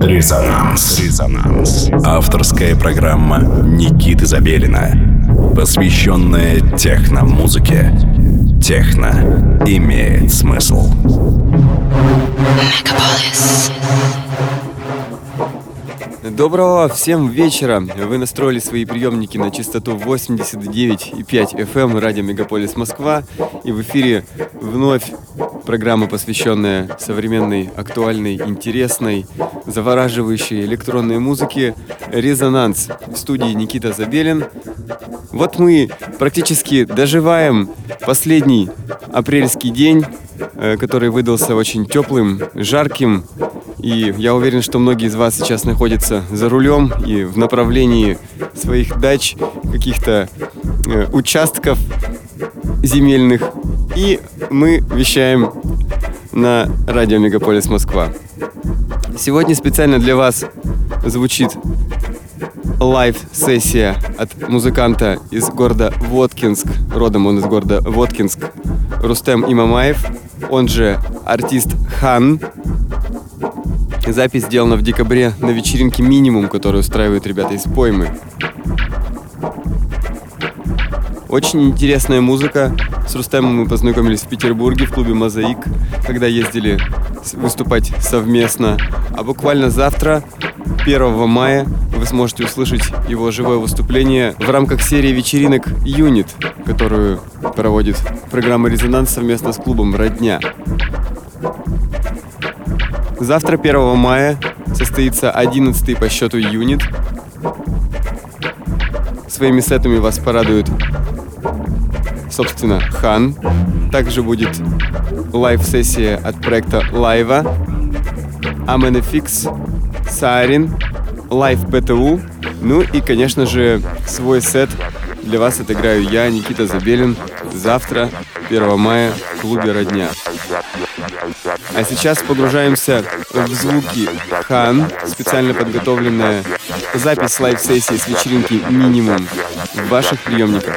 Резонанс. Резонанс. Авторская программа Никиты Забелина, посвященная техно-музыке. Техно имеет смысл. Мегаполис. Доброго всем вечера! Вы настроили свои приемники на частоту 89,5 FM радио Мегаполис Москва. И в эфире вновь программа, посвященная современной, актуальной, интересной, завораживающей электронной музыке «Резонанс» в студии Никита Забелин. Вот мы практически доживаем последний апрельский день, э, который выдался очень теплым, жарким, и я уверен, что многие из вас сейчас находятся за рулем и в направлении своих дач, каких-то э, участков земельных. И мы вещаем на радио Мегаполис Москва. Сегодня специально для вас звучит лайв-сессия от музыканта из города Воткинск. Родом он из города Воткинск. Рустем Имамаев, он же артист Хан. Запись сделана в декабре на вечеринке «Минимум», которую устраивают ребята из Поймы. Очень интересная музыка. С Рустемом мы познакомились в Петербурге в клубе «Мозаик», когда ездили выступать совместно. А буквально завтра, 1 мая, вы сможете услышать его живое выступление в рамках серии вечеринок «Юнит», которую проводит программа «Резонанс» совместно с клубом «Родня». Завтра, 1 мая, состоится 11 по счету юнит. Своими сетами вас порадует, собственно, Хан. Также будет лайв-сессия от проекта Лайва, Amen Fix, Сарин, Лайв ПТУ, ну и, конечно же, свой сет для вас отыграю я, Никита Забелин, завтра, 1 мая, в клубе «Родня». А сейчас погружаемся в звуки Хан, специально подготовленная запись лайв-сессии с вечеринки «Минимум» в ваших приемниках.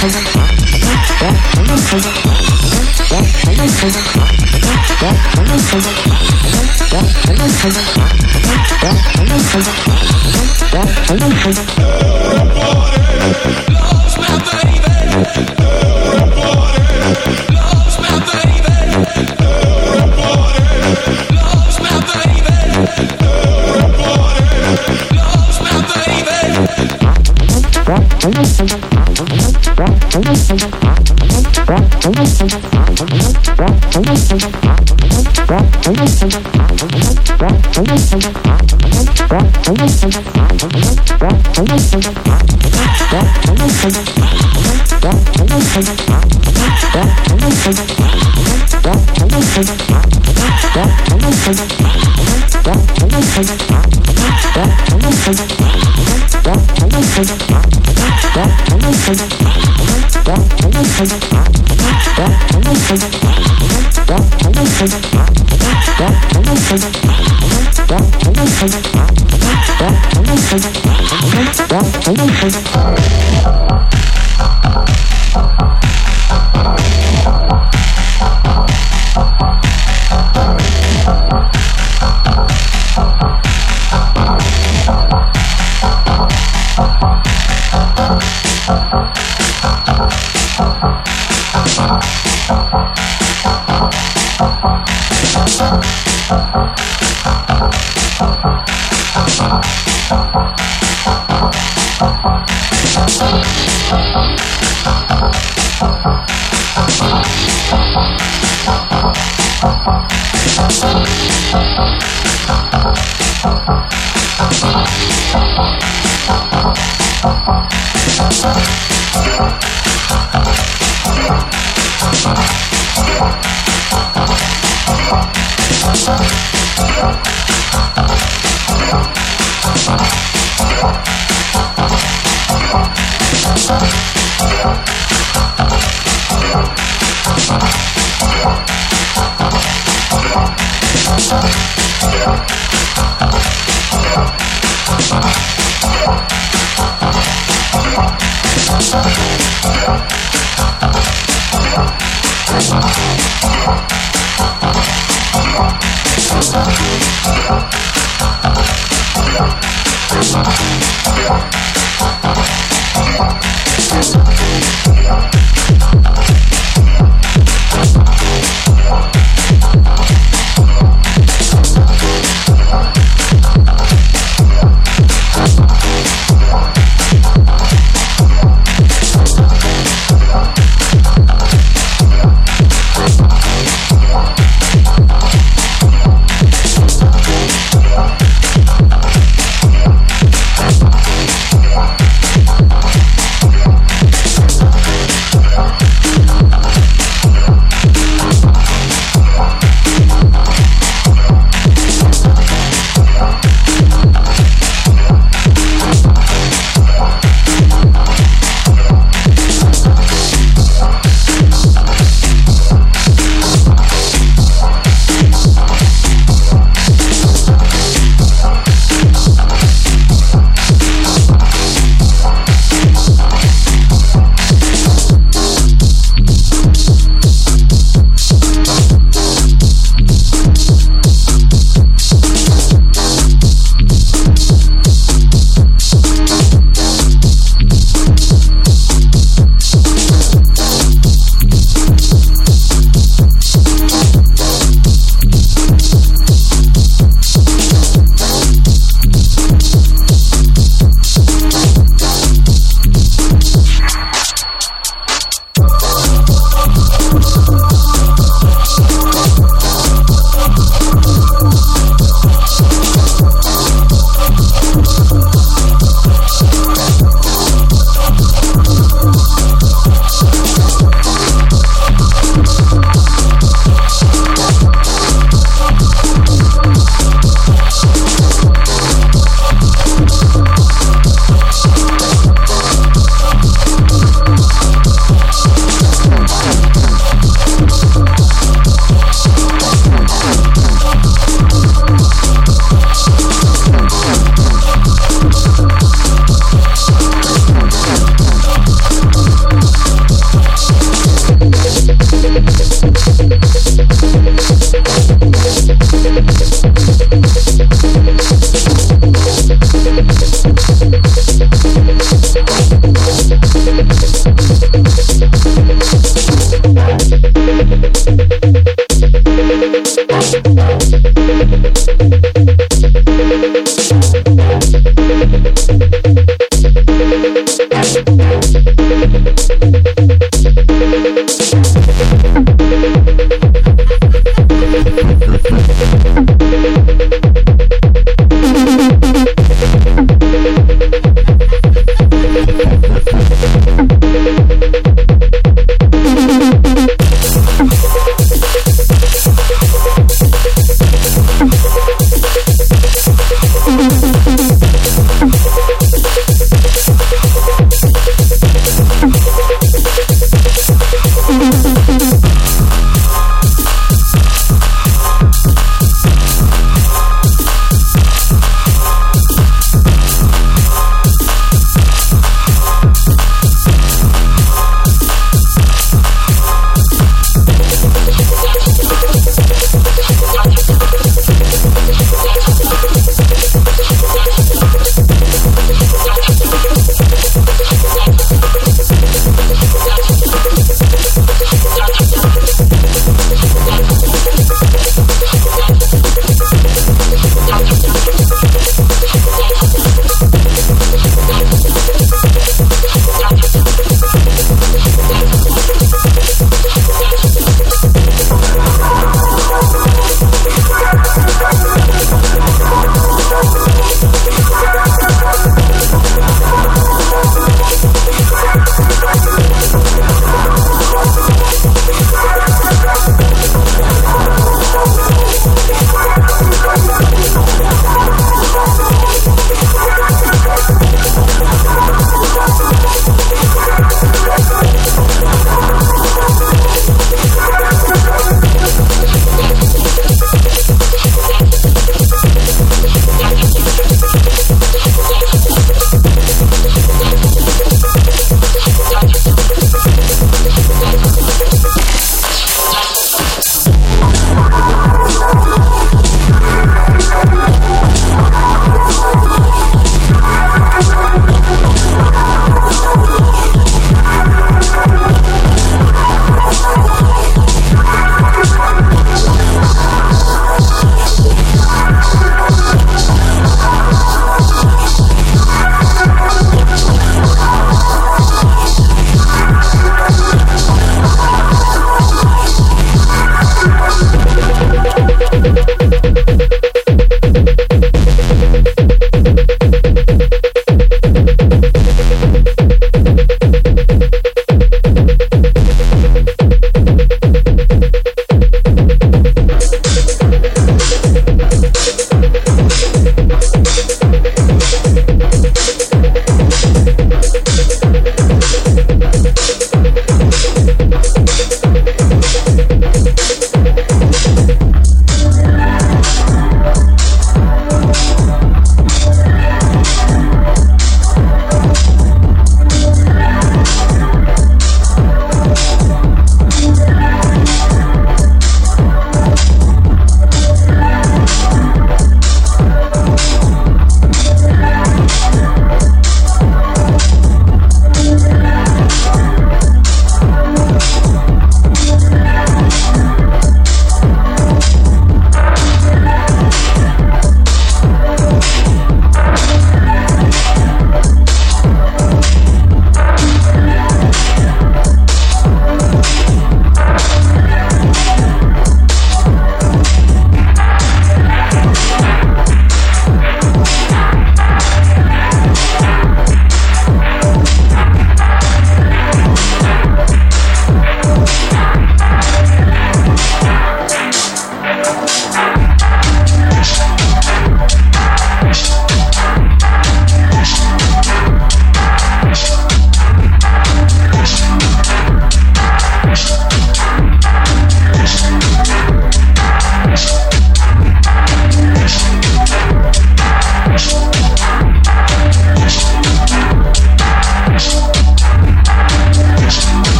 Everybody, loves my baby. Everybody. Thank you. Thank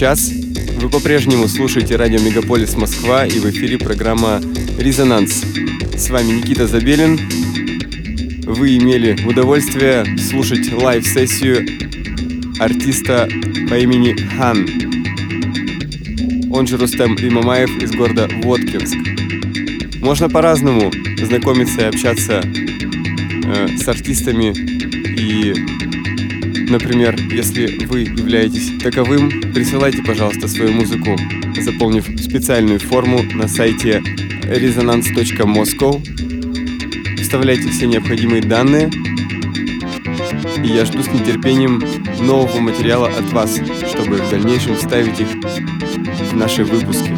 час. Вы по-прежнему слушаете радио Мегаполис Москва и в эфире программа «Резонанс». С вами Никита Забелин. Вы имели удовольствие слушать лайв-сессию артиста по имени Хан. Он же Рустем Имамаев из города Воткинск. Можно по-разному знакомиться и общаться э, с артистами Например, если вы являетесь таковым, присылайте, пожалуйста, свою музыку, заполнив специальную форму на сайте resonance.moscow. Вставляйте все необходимые данные, и я жду с нетерпением нового материала от вас, чтобы в дальнейшем вставить их в наши выпуски.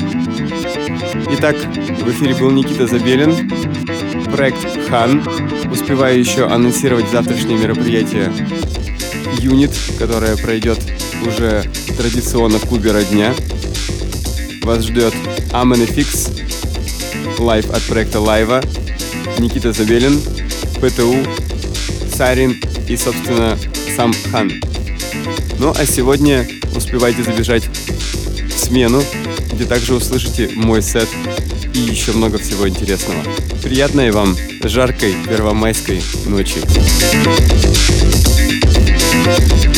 Итак, в эфире был Никита Забелин, проект «Хан». Успеваю еще анонсировать завтрашнее мероприятие юнит, которая пройдет уже традиционно в клубе «Родня». Вас ждет Amen Fix, лайв от проекта Лайва, Никита Забелин, ПТУ, Сарин и, собственно, сам Хан. Ну а сегодня успевайте забежать в смену, где также услышите мой сет и еще много всего интересного. Приятной вам жаркой первомайской ночи. Música